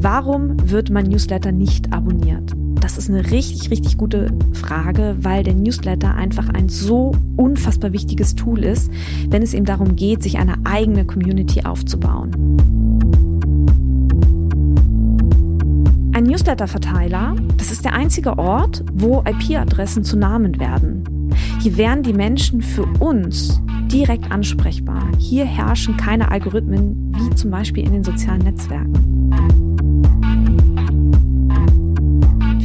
Warum wird mein Newsletter nicht abonniert? Das ist eine richtig, richtig gute Frage, weil der Newsletter einfach ein so unfassbar wichtiges Tool ist, wenn es eben darum geht, sich eine eigene Community aufzubauen. Ein Newsletter-Verteiler, das ist der einzige Ort, wo IP-Adressen zu Namen werden. Hier wären die Menschen für uns direkt ansprechbar. Hier herrschen keine Algorithmen wie zum Beispiel in den sozialen Netzwerken.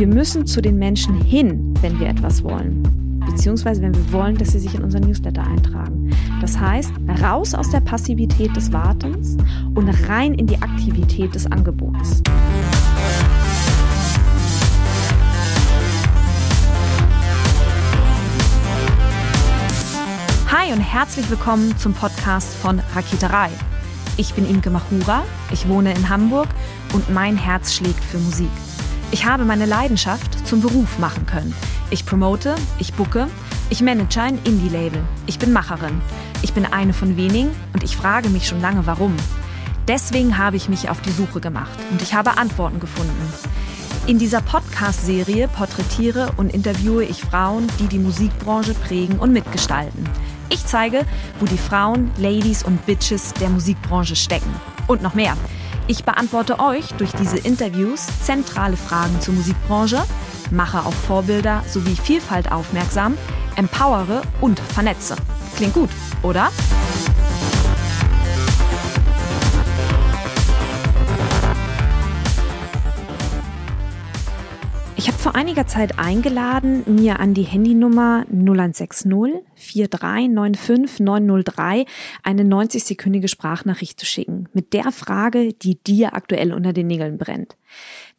Wir müssen zu den Menschen hin, wenn wir etwas wollen. Beziehungsweise wenn wir wollen, dass sie sich in unseren Newsletter eintragen. Das heißt, raus aus der Passivität des Wartens und rein in die Aktivität des Angebots. Hi und herzlich willkommen zum Podcast von Raketerei. Ich bin Imke Machura, ich wohne in Hamburg und mein Herz schlägt für Musik. Ich habe meine Leidenschaft zum Beruf machen können. Ich promote, ich bucke, ich manage ein Indie-Label. Ich bin Macherin. Ich bin eine von wenigen und ich frage mich schon lange, warum. Deswegen habe ich mich auf die Suche gemacht und ich habe Antworten gefunden. In dieser Podcast-Serie porträtiere und interviewe ich Frauen, die die Musikbranche prägen und mitgestalten. Ich zeige, wo die Frauen, Ladies und Bitches der Musikbranche stecken. Und noch mehr. Ich beantworte euch durch diese Interviews zentrale Fragen zur Musikbranche, mache auf Vorbilder sowie Vielfalt aufmerksam, empowere und vernetze. Klingt gut, oder? Ich habe vor einiger Zeit eingeladen, mir an die Handynummer 0160 4395 903 eine 90-sekündige Sprachnachricht zu schicken mit der Frage, die dir aktuell unter den Nägeln brennt.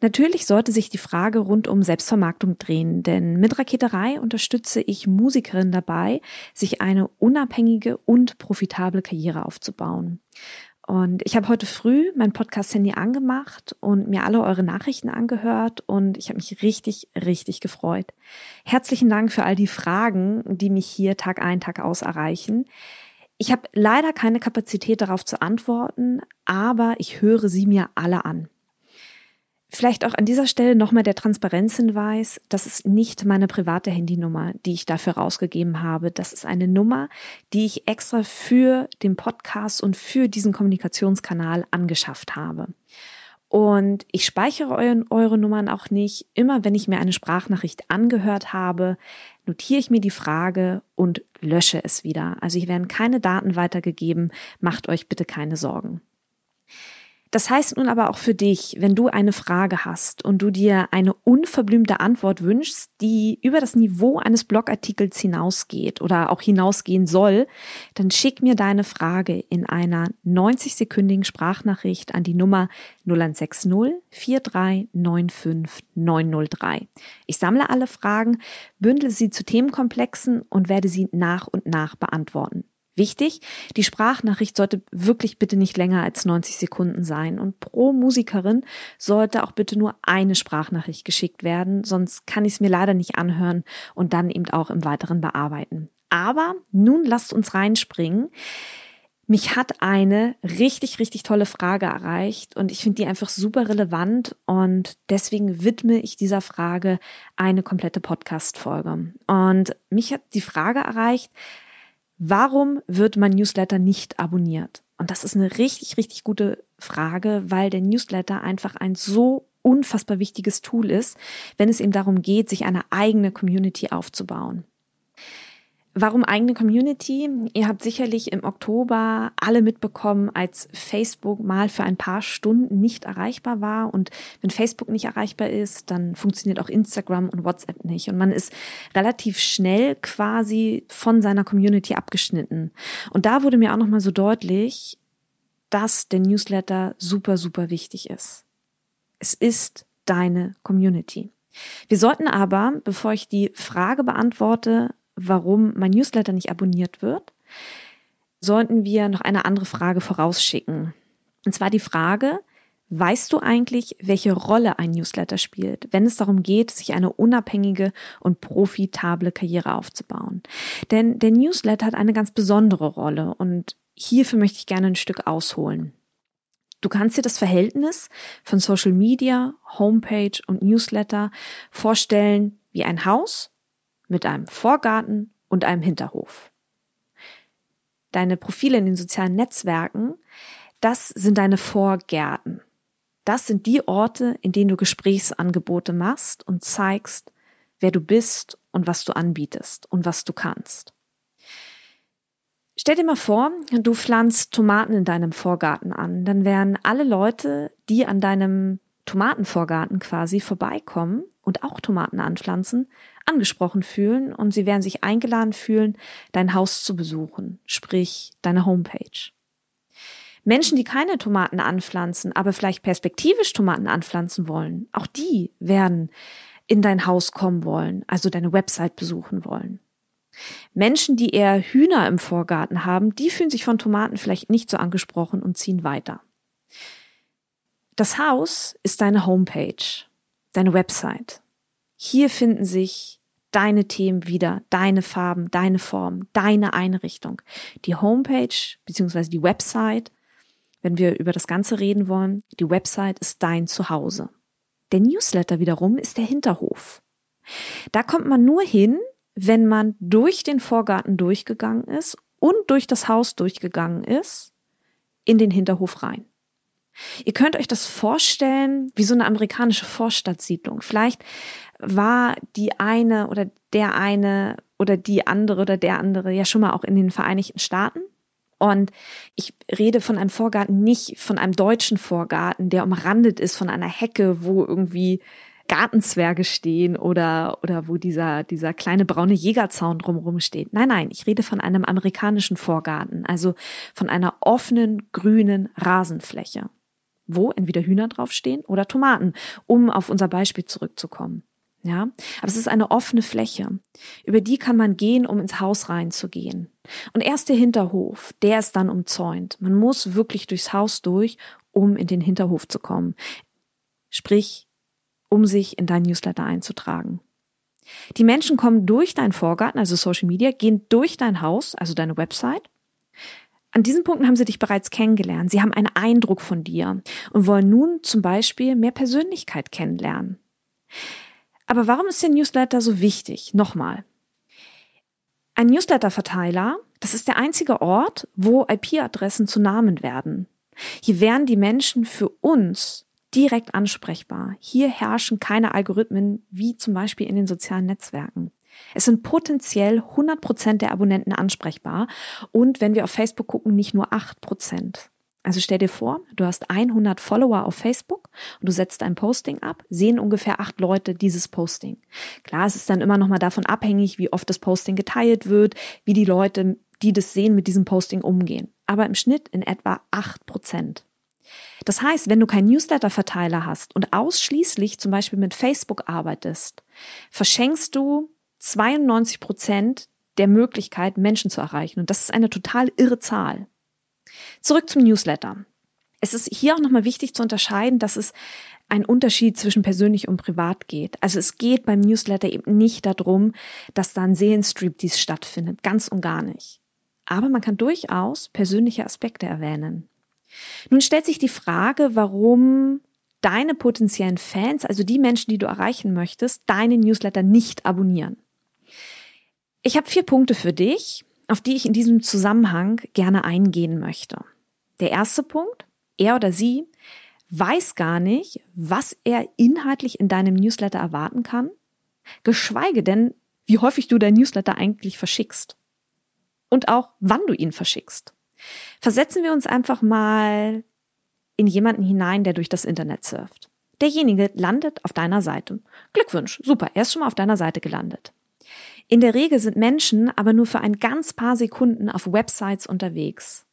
Natürlich sollte sich die Frage rund um Selbstvermarktung drehen, denn mit Raketerei unterstütze ich Musikerinnen dabei, sich eine unabhängige und profitable Karriere aufzubauen. Und ich habe heute früh mein Podcast-Handy angemacht und mir alle eure Nachrichten angehört und ich habe mich richtig, richtig gefreut. Herzlichen Dank für all die Fragen, die mich hier Tag ein, Tag aus erreichen. Ich habe leider keine Kapazität darauf zu antworten, aber ich höre sie mir alle an. Vielleicht auch an dieser Stelle nochmal der Transparenzhinweis. Das ist nicht meine private Handynummer, die ich dafür rausgegeben habe. Das ist eine Nummer, die ich extra für den Podcast und für diesen Kommunikationskanal angeschafft habe. Und ich speichere eure, eure Nummern auch nicht. Immer wenn ich mir eine Sprachnachricht angehört habe, notiere ich mir die Frage und lösche es wieder. Also hier werden keine Daten weitergegeben. Macht euch bitte keine Sorgen. Das heißt nun aber auch für dich, wenn du eine Frage hast und du dir eine unverblümte Antwort wünschst, die über das Niveau eines Blogartikels hinausgeht oder auch hinausgehen soll, dann schick mir deine Frage in einer 90-sekündigen Sprachnachricht an die Nummer 0160 4395 903. Ich sammle alle Fragen, bündle sie zu Themenkomplexen und werde sie nach und nach beantworten. Wichtig, die Sprachnachricht sollte wirklich bitte nicht länger als 90 Sekunden sein und pro Musikerin sollte auch bitte nur eine Sprachnachricht geschickt werden, sonst kann ich es mir leider nicht anhören und dann eben auch im weiteren bearbeiten. Aber nun lasst uns reinspringen. Mich hat eine richtig, richtig tolle Frage erreicht und ich finde die einfach super relevant und deswegen widme ich dieser Frage eine komplette Podcast-Folge. Und mich hat die Frage erreicht, Warum wird mein Newsletter nicht abonniert? Und das ist eine richtig, richtig gute Frage, weil der Newsletter einfach ein so unfassbar wichtiges Tool ist, wenn es eben darum geht, sich eine eigene Community aufzubauen. Warum eigene Community? Ihr habt sicherlich im Oktober alle mitbekommen, als Facebook mal für ein paar Stunden nicht erreichbar war. Und wenn Facebook nicht erreichbar ist, dann funktioniert auch Instagram und WhatsApp nicht. Und man ist relativ schnell quasi von seiner Community abgeschnitten. Und da wurde mir auch nochmal so deutlich, dass der Newsletter super, super wichtig ist. Es ist deine Community. Wir sollten aber, bevor ich die Frage beantworte, warum mein Newsletter nicht abonniert wird, sollten wir noch eine andere Frage vorausschicken. Und zwar die Frage, weißt du eigentlich, welche Rolle ein Newsletter spielt, wenn es darum geht, sich eine unabhängige und profitable Karriere aufzubauen? Denn der Newsletter hat eine ganz besondere Rolle und hierfür möchte ich gerne ein Stück ausholen. Du kannst dir das Verhältnis von Social Media, Homepage und Newsletter vorstellen wie ein Haus mit einem Vorgarten und einem Hinterhof. Deine Profile in den sozialen Netzwerken, das sind deine Vorgärten. Das sind die Orte, in denen du Gesprächsangebote machst und zeigst, wer du bist und was du anbietest und was du kannst. Stell dir mal vor, du pflanzt Tomaten in deinem Vorgarten an. Dann werden alle Leute, die an deinem Tomatenvorgarten quasi vorbeikommen und auch Tomaten anpflanzen, angesprochen fühlen und sie werden sich eingeladen fühlen, dein Haus zu besuchen, sprich deine Homepage. Menschen, die keine Tomaten anpflanzen, aber vielleicht perspektivisch Tomaten anpflanzen wollen, auch die werden in dein Haus kommen wollen, also deine Website besuchen wollen. Menschen, die eher Hühner im Vorgarten haben, die fühlen sich von Tomaten vielleicht nicht so angesprochen und ziehen weiter. Das Haus ist deine Homepage, deine Website. Hier finden sich deine Themen wieder, deine Farben, deine Formen, deine Einrichtung. Die Homepage bzw. die Website, wenn wir über das Ganze reden wollen, die Website ist dein Zuhause. Der Newsletter wiederum ist der Hinterhof. Da kommt man nur hin, wenn man durch den Vorgarten durchgegangen ist und durch das Haus durchgegangen ist, in den Hinterhof rein. Ihr könnt euch das vorstellen wie so eine amerikanische Vorstadtsiedlung. Vielleicht war die eine oder der eine oder die andere oder der andere ja schon mal auch in den Vereinigten Staaten. Und ich rede von einem Vorgarten nicht von einem deutschen Vorgarten, der umrandet ist von einer Hecke, wo irgendwie Gartenzwerge stehen oder, oder wo dieser, dieser kleine braune Jägerzaun drumherum steht. Nein, nein, ich rede von einem amerikanischen Vorgarten, also von einer offenen, grünen Rasenfläche, wo entweder Hühner draufstehen oder Tomaten, um auf unser Beispiel zurückzukommen. Ja, aber es ist eine offene Fläche. Über die kann man gehen, um ins Haus reinzugehen. Und erst der Hinterhof, der ist dann umzäunt. Man muss wirklich durchs Haus durch, um in den Hinterhof zu kommen. Sprich, um sich in dein Newsletter einzutragen. Die Menschen kommen durch deinen Vorgarten, also Social Media, gehen durch dein Haus, also deine Website. An diesen Punkten haben sie dich bereits kennengelernt. Sie haben einen Eindruck von dir und wollen nun zum Beispiel mehr Persönlichkeit kennenlernen. Aber warum ist der Newsletter so wichtig? Nochmal. Ein Newsletter-Verteiler, das ist der einzige Ort, wo IP-Adressen zu Namen werden. Hier werden die Menschen für uns direkt ansprechbar. Hier herrschen keine Algorithmen wie zum Beispiel in den sozialen Netzwerken. Es sind potenziell 100 Prozent der Abonnenten ansprechbar und wenn wir auf Facebook gucken, nicht nur 8 Prozent. Also stell dir vor, du hast 100 Follower auf Facebook und du setzt ein Posting ab, sehen ungefähr acht Leute dieses Posting. Klar, es ist dann immer noch mal davon abhängig, wie oft das Posting geteilt wird, wie die Leute, die das sehen, mit diesem Posting umgehen. Aber im Schnitt in etwa acht Prozent. Das heißt, wenn du keinen Newsletter-Verteiler hast und ausschließlich zum Beispiel mit Facebook arbeitest, verschenkst du 92 Prozent der Möglichkeit, Menschen zu erreichen. Und das ist eine total irre Zahl. Zurück zum Newsletter. Es ist hier auch nochmal wichtig zu unterscheiden, dass es ein Unterschied zwischen persönlich und privat geht. Also es geht beim Newsletter eben nicht darum, dass da ein Seelenstriptease stattfindet, ganz und gar nicht. Aber man kann durchaus persönliche Aspekte erwähnen. Nun stellt sich die Frage, warum deine potenziellen Fans, also die Menschen, die du erreichen möchtest, deine Newsletter nicht abonnieren. Ich habe vier Punkte für dich, auf die ich in diesem Zusammenhang gerne eingehen möchte. Der erste Punkt, er oder sie weiß gar nicht, was er inhaltlich in deinem Newsletter erwarten kann, geschweige denn, wie häufig du dein Newsletter eigentlich verschickst und auch wann du ihn verschickst. Versetzen wir uns einfach mal in jemanden hinein, der durch das Internet surft. Derjenige landet auf deiner Seite. Glückwunsch, super, er ist schon mal auf deiner Seite gelandet. In der Regel sind Menschen aber nur für ein ganz paar Sekunden auf Websites unterwegs.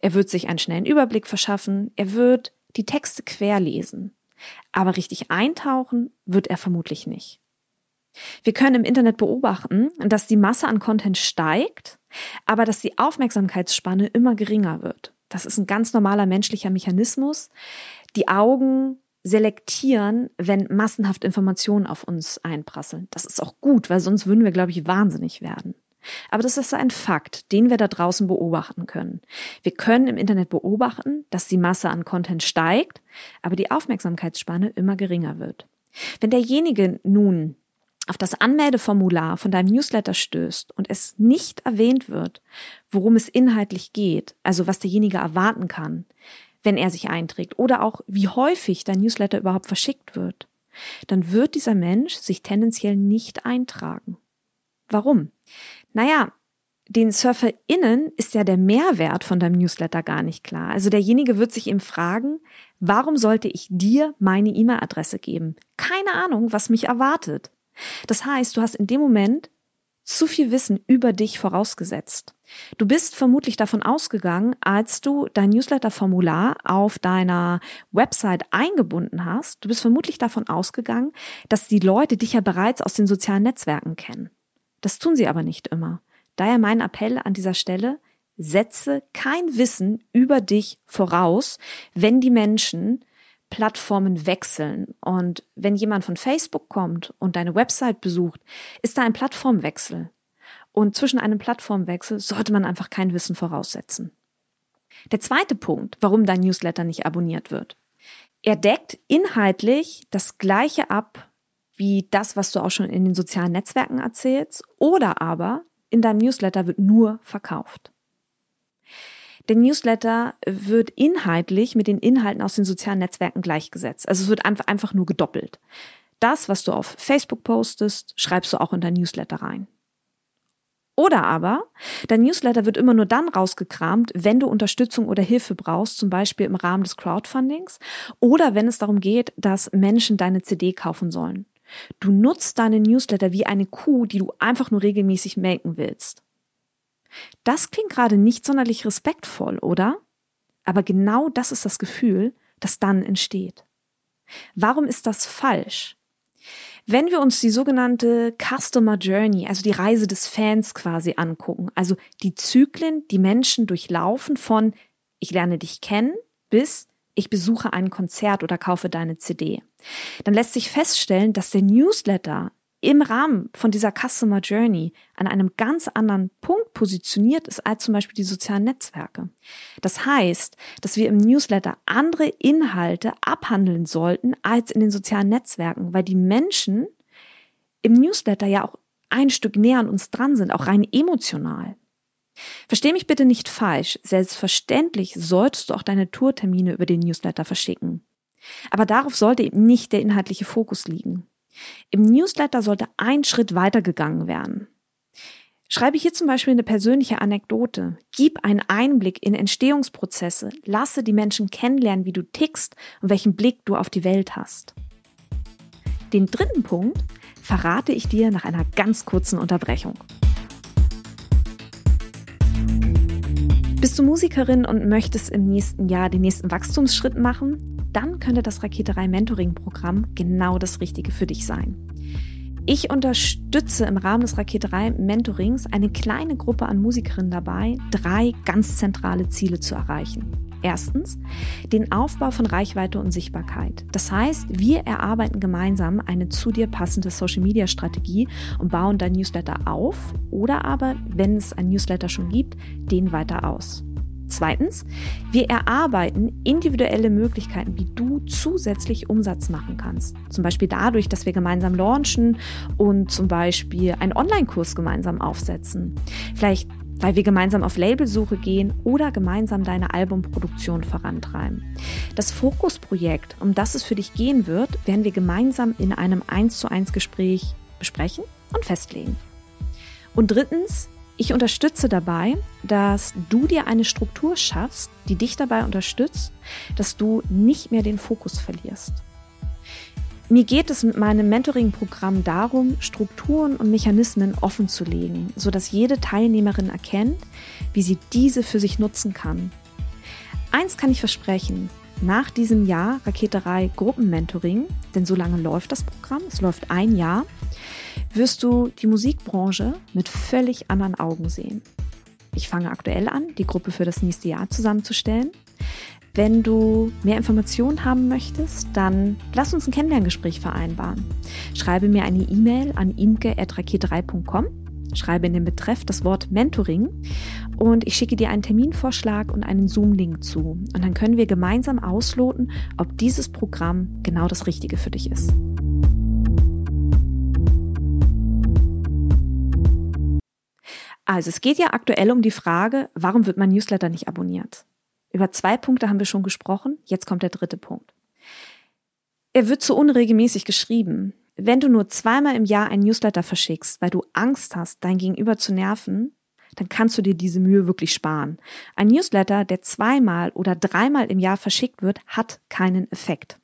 Er wird sich einen schnellen Überblick verschaffen, er wird die Texte querlesen. Aber richtig eintauchen wird er vermutlich nicht. Wir können im Internet beobachten, dass die Masse an Content steigt, aber dass die Aufmerksamkeitsspanne immer geringer wird. Das ist ein ganz normaler menschlicher Mechanismus. Die Augen selektieren, wenn massenhaft Informationen auf uns einprasseln. Das ist auch gut, weil sonst würden wir, glaube ich, wahnsinnig werden. Aber das ist ein Fakt, den wir da draußen beobachten können. Wir können im Internet beobachten, dass die Masse an Content steigt, aber die Aufmerksamkeitsspanne immer geringer wird. Wenn derjenige nun auf das Anmeldeformular von deinem Newsletter stößt und es nicht erwähnt wird, worum es inhaltlich geht, also was derjenige erwarten kann, wenn er sich einträgt oder auch wie häufig dein Newsletter überhaupt verschickt wird, dann wird dieser Mensch sich tendenziell nicht eintragen. Warum? Naja, den SurferInnen ist ja der Mehrwert von deinem Newsletter gar nicht klar. Also derjenige wird sich eben fragen, warum sollte ich dir meine E-Mail-Adresse geben? Keine Ahnung, was mich erwartet. Das heißt, du hast in dem Moment zu viel Wissen über dich vorausgesetzt. Du bist vermutlich davon ausgegangen, als du dein Newsletter-Formular auf deiner Website eingebunden hast, du bist vermutlich davon ausgegangen, dass die Leute dich ja bereits aus den sozialen Netzwerken kennen. Das tun sie aber nicht immer. Daher mein Appell an dieser Stelle, setze kein Wissen über dich voraus, wenn die Menschen Plattformen wechseln. Und wenn jemand von Facebook kommt und deine Website besucht, ist da ein Plattformwechsel. Und zwischen einem Plattformwechsel sollte man einfach kein Wissen voraussetzen. Der zweite Punkt, warum dein Newsletter nicht abonniert wird. Er deckt inhaltlich das Gleiche ab wie das, was du auch schon in den sozialen Netzwerken erzählst, oder aber in deinem Newsletter wird nur verkauft. Der Newsletter wird inhaltlich mit den Inhalten aus den sozialen Netzwerken gleichgesetzt. Also es wird einfach, nur gedoppelt. Das, was du auf Facebook postest, schreibst du auch in dein Newsletter rein. Oder aber, dein Newsletter wird immer nur dann rausgekramt, wenn du Unterstützung oder Hilfe brauchst, zum Beispiel im Rahmen des Crowdfundings oder wenn es darum geht, dass Menschen deine CD kaufen sollen. Du nutzt deine Newsletter wie eine Kuh, die du einfach nur regelmäßig melken willst. Das klingt gerade nicht sonderlich respektvoll, oder? Aber genau das ist das Gefühl, das dann entsteht. Warum ist das falsch? Wenn wir uns die sogenannte Customer Journey, also die Reise des Fans quasi angucken, also die Zyklen, die Menschen durchlaufen von ich lerne dich kennen bis ich besuche ein Konzert oder kaufe deine CD, dann lässt sich feststellen, dass der Newsletter im Rahmen von dieser Customer Journey an einem ganz anderen Punkt positioniert ist als zum Beispiel die sozialen Netzwerke. Das heißt, dass wir im Newsletter andere Inhalte abhandeln sollten als in den sozialen Netzwerken, weil die Menschen im Newsletter ja auch ein Stück näher an uns dran sind, auch rein emotional. Versteh mich bitte nicht falsch. Selbstverständlich solltest du auch deine Tourtermine über den Newsletter verschicken. Aber darauf sollte eben nicht der inhaltliche Fokus liegen. Im Newsletter sollte ein Schritt weitergegangen werden. Schreibe hier zum Beispiel eine persönliche Anekdote. Gib einen Einblick in Entstehungsprozesse. Lasse die Menschen kennenlernen, wie du tickst und welchen Blick du auf die Welt hast. Den dritten Punkt verrate ich dir nach einer ganz kurzen Unterbrechung. Bist du Musikerin und möchtest im nächsten Jahr den nächsten Wachstumsschritt machen? Dann könnte das Raketerei Mentoring Programm genau das Richtige für dich sein. Ich unterstütze im Rahmen des Raketerei Mentorings eine kleine Gruppe an Musikerinnen dabei, drei ganz zentrale Ziele zu erreichen. Erstens, den Aufbau von Reichweite und Sichtbarkeit. Das heißt, wir erarbeiten gemeinsam eine zu dir passende Social-Media-Strategie und bauen dein Newsletter auf oder aber, wenn es ein Newsletter schon gibt, den weiter aus. Zweitens, wir erarbeiten individuelle Möglichkeiten, wie du zusätzlich Umsatz machen kannst. Zum Beispiel dadurch, dass wir gemeinsam launchen und zum Beispiel einen Online-Kurs gemeinsam aufsetzen. Vielleicht weil wir gemeinsam auf Labelsuche gehen oder gemeinsam deine Albumproduktion vorantreiben. Das Fokusprojekt, um das es für dich gehen wird, werden wir gemeinsam in einem 1 zu 1 Gespräch besprechen und festlegen. Und drittens, ich unterstütze dabei, dass du dir eine Struktur schaffst, die dich dabei unterstützt, dass du nicht mehr den Fokus verlierst. Mir geht es mit meinem Mentoring-Programm darum, Strukturen und Mechanismen offen zu legen, sodass jede Teilnehmerin erkennt, wie sie diese für sich nutzen kann. Eins kann ich versprechen, nach diesem Jahr Raketerei Gruppenmentoring, denn so lange läuft das Programm, es läuft ein Jahr, wirst du die Musikbranche mit völlig anderen Augen sehen. Ich fange aktuell an, die Gruppe für das nächste Jahr zusammenzustellen. Wenn du mehr Informationen haben möchtest, dann lass uns ein Kennenlerngespräch vereinbaren. Schreibe mir eine E-Mail an imke.raketerei.com schreibe in den Betreff das Wort Mentoring und ich schicke dir einen Terminvorschlag und einen Zoom-Link zu. Und dann können wir gemeinsam ausloten, ob dieses Programm genau das Richtige für dich ist. Also es geht ja aktuell um die Frage, warum wird mein Newsletter nicht abonniert? Über zwei Punkte haben wir schon gesprochen, jetzt kommt der dritte Punkt. Er wird zu unregelmäßig geschrieben. Wenn du nur zweimal im Jahr ein Newsletter verschickst, weil du Angst hast, dein Gegenüber zu nerven, dann kannst du dir diese Mühe wirklich sparen. Ein Newsletter, der zweimal oder dreimal im Jahr verschickt wird, hat keinen Effekt.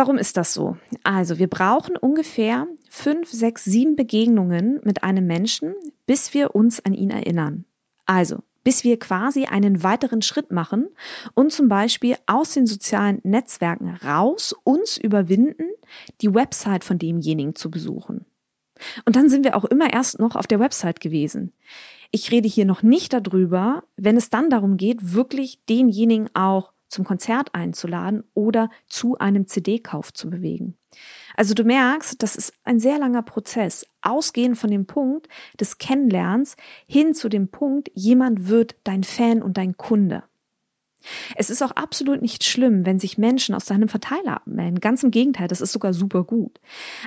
Warum ist das so? Also, wir brauchen ungefähr fünf, sechs, sieben Begegnungen mit einem Menschen, bis wir uns an ihn erinnern. Also, bis wir quasi einen weiteren Schritt machen und zum Beispiel aus den sozialen Netzwerken raus uns überwinden, die Website von demjenigen zu besuchen. Und dann sind wir auch immer erst noch auf der Website gewesen. Ich rede hier noch nicht darüber, wenn es dann darum geht, wirklich denjenigen auch zum Konzert einzuladen oder zu einem CD-Kauf zu bewegen. Also du merkst, das ist ein sehr langer Prozess, ausgehend von dem Punkt des Kennenlernens hin zu dem Punkt, jemand wird dein Fan und dein Kunde. Es ist auch absolut nicht schlimm, wenn sich Menschen aus deinem Verteiler abmelden. Ganz im Gegenteil, das ist sogar super gut.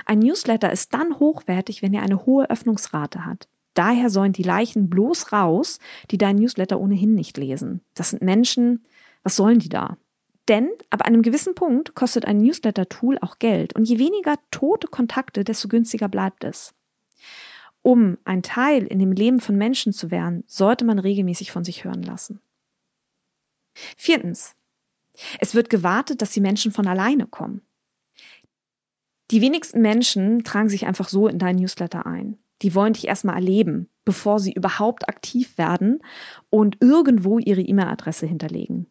Ein Newsletter ist dann hochwertig, wenn er eine hohe Öffnungsrate hat. Daher sollen die Leichen bloß raus, die deinen Newsletter ohnehin nicht lesen. Das sind Menschen, was sollen die da? Denn ab einem gewissen Punkt kostet ein Newsletter-Tool auch Geld und je weniger tote Kontakte, desto günstiger bleibt es. Um ein Teil in dem Leben von Menschen zu werden, sollte man regelmäßig von sich hören lassen. Viertens. Es wird gewartet, dass die Menschen von alleine kommen. Die wenigsten Menschen tragen sich einfach so in deinen Newsletter ein. Die wollen dich erstmal erleben, bevor sie überhaupt aktiv werden und irgendwo ihre E-Mail-Adresse hinterlegen.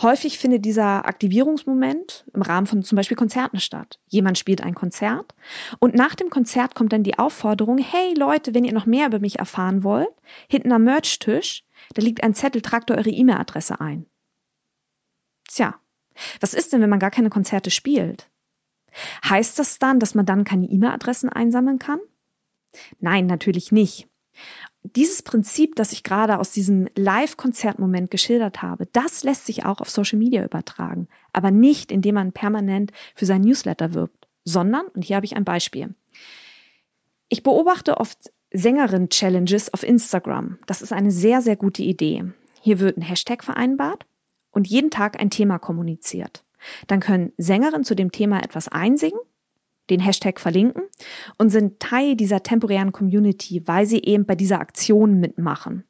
Häufig findet dieser Aktivierungsmoment im Rahmen von zum Beispiel Konzerten statt. Jemand spielt ein Konzert und nach dem Konzert kommt dann die Aufforderung, hey Leute, wenn ihr noch mehr über mich erfahren wollt, hinten am Merch-Tisch, da liegt ein Zettel, tragt eure E-Mail-Adresse ein. Tja, was ist denn, wenn man gar keine Konzerte spielt? Heißt das dann, dass man dann keine E-Mail-Adressen einsammeln kann? Nein, natürlich nicht dieses Prinzip, das ich gerade aus diesem Live-Konzertmoment geschildert habe, das lässt sich auch auf Social Media übertragen, aber nicht, indem man permanent für sein Newsletter wirbt, sondern, und hier habe ich ein Beispiel. Ich beobachte oft Sängerin-Challenges auf Instagram. Das ist eine sehr, sehr gute Idee. Hier wird ein Hashtag vereinbart und jeden Tag ein Thema kommuniziert. Dann können Sängerinnen zu dem Thema etwas einsingen den Hashtag verlinken und sind Teil dieser temporären Community, weil sie eben bei dieser Aktion mitmachen.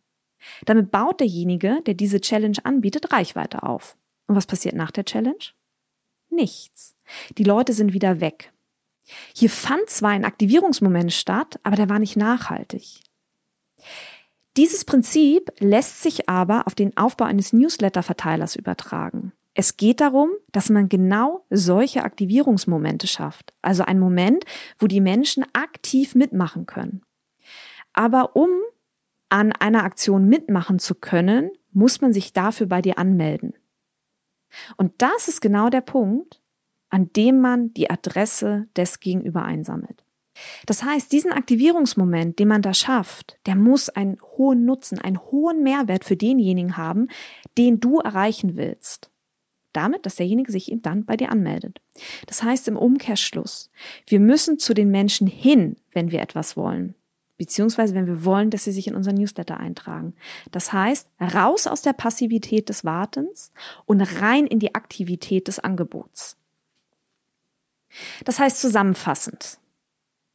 Damit baut derjenige, der diese Challenge anbietet, Reichweite auf. Und was passiert nach der Challenge? Nichts. Die Leute sind wieder weg. Hier fand zwar ein Aktivierungsmoment statt, aber der war nicht nachhaltig. Dieses Prinzip lässt sich aber auf den Aufbau eines Newsletter-Verteilers übertragen. Es geht darum, dass man genau solche Aktivierungsmomente schafft. Also ein Moment, wo die Menschen aktiv mitmachen können. Aber um an einer Aktion mitmachen zu können, muss man sich dafür bei dir anmelden. Und das ist genau der Punkt, an dem man die Adresse des Gegenüber einsammelt. Das heißt, diesen Aktivierungsmoment, den man da schafft, der muss einen hohen Nutzen, einen hohen Mehrwert für denjenigen haben, den du erreichen willst damit, dass derjenige sich eben dann bei dir anmeldet. Das heißt im Umkehrschluss, wir müssen zu den Menschen hin, wenn wir etwas wollen. Beziehungsweise wenn wir wollen, dass sie sich in unseren Newsletter eintragen. Das heißt, raus aus der Passivität des Wartens und rein in die Aktivität des Angebots. Das heißt zusammenfassend,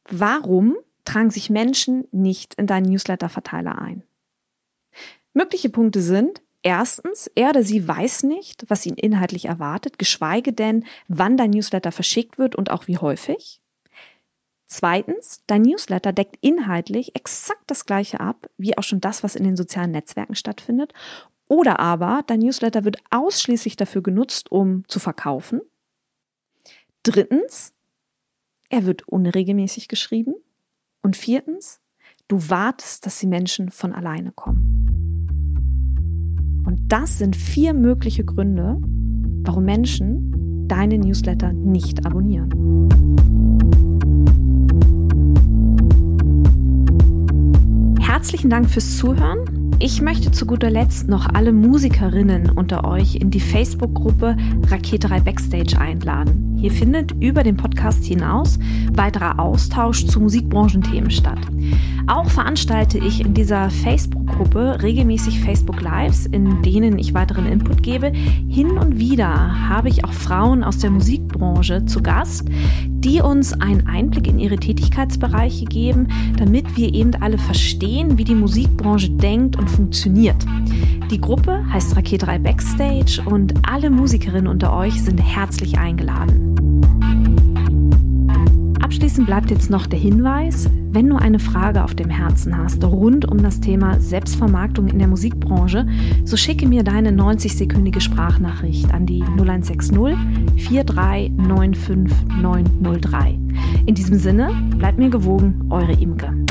warum tragen sich Menschen nicht in deinen Newsletter-Verteiler ein? Mögliche Punkte sind, Erstens, er oder sie weiß nicht, was ihn inhaltlich erwartet, geschweige denn, wann dein Newsletter verschickt wird und auch wie häufig. Zweitens, dein Newsletter deckt inhaltlich exakt das gleiche ab, wie auch schon das, was in den sozialen Netzwerken stattfindet. Oder aber dein Newsletter wird ausschließlich dafür genutzt, um zu verkaufen. Drittens, er wird unregelmäßig geschrieben. Und viertens, du wartest, dass die Menschen von alleine kommen. Das sind vier mögliche Gründe, warum Menschen deine Newsletter nicht abonnieren. Herzlichen Dank fürs Zuhören. Ich möchte zu guter Letzt noch alle Musikerinnen unter euch in die Facebook-Gruppe Raketerei Backstage einladen. Hier findet über den Podcast hinaus weiterer Austausch zu Musikbranchenthemen statt. Auch veranstalte ich in dieser Facebook-Gruppe regelmäßig Facebook Lives, in denen ich weiteren Input gebe. Hin und wieder habe ich auch Frauen aus der Musikbranche zu Gast, die uns einen Einblick in ihre Tätigkeitsbereiche geben, damit wir eben alle verstehen, wie die Musikbranche denkt und funktioniert. Die Gruppe heißt Raket 3 Backstage und alle Musikerinnen unter euch sind herzlich eingeladen. Abschließend bleibt jetzt noch der Hinweis, wenn du eine Frage auf dem Herzen hast rund um das Thema Selbstvermarktung in der Musikbranche, so schicke mir deine 90-sekündige Sprachnachricht an die 0160 4395903. In diesem Sinne, bleibt mir gewogen, eure Imke.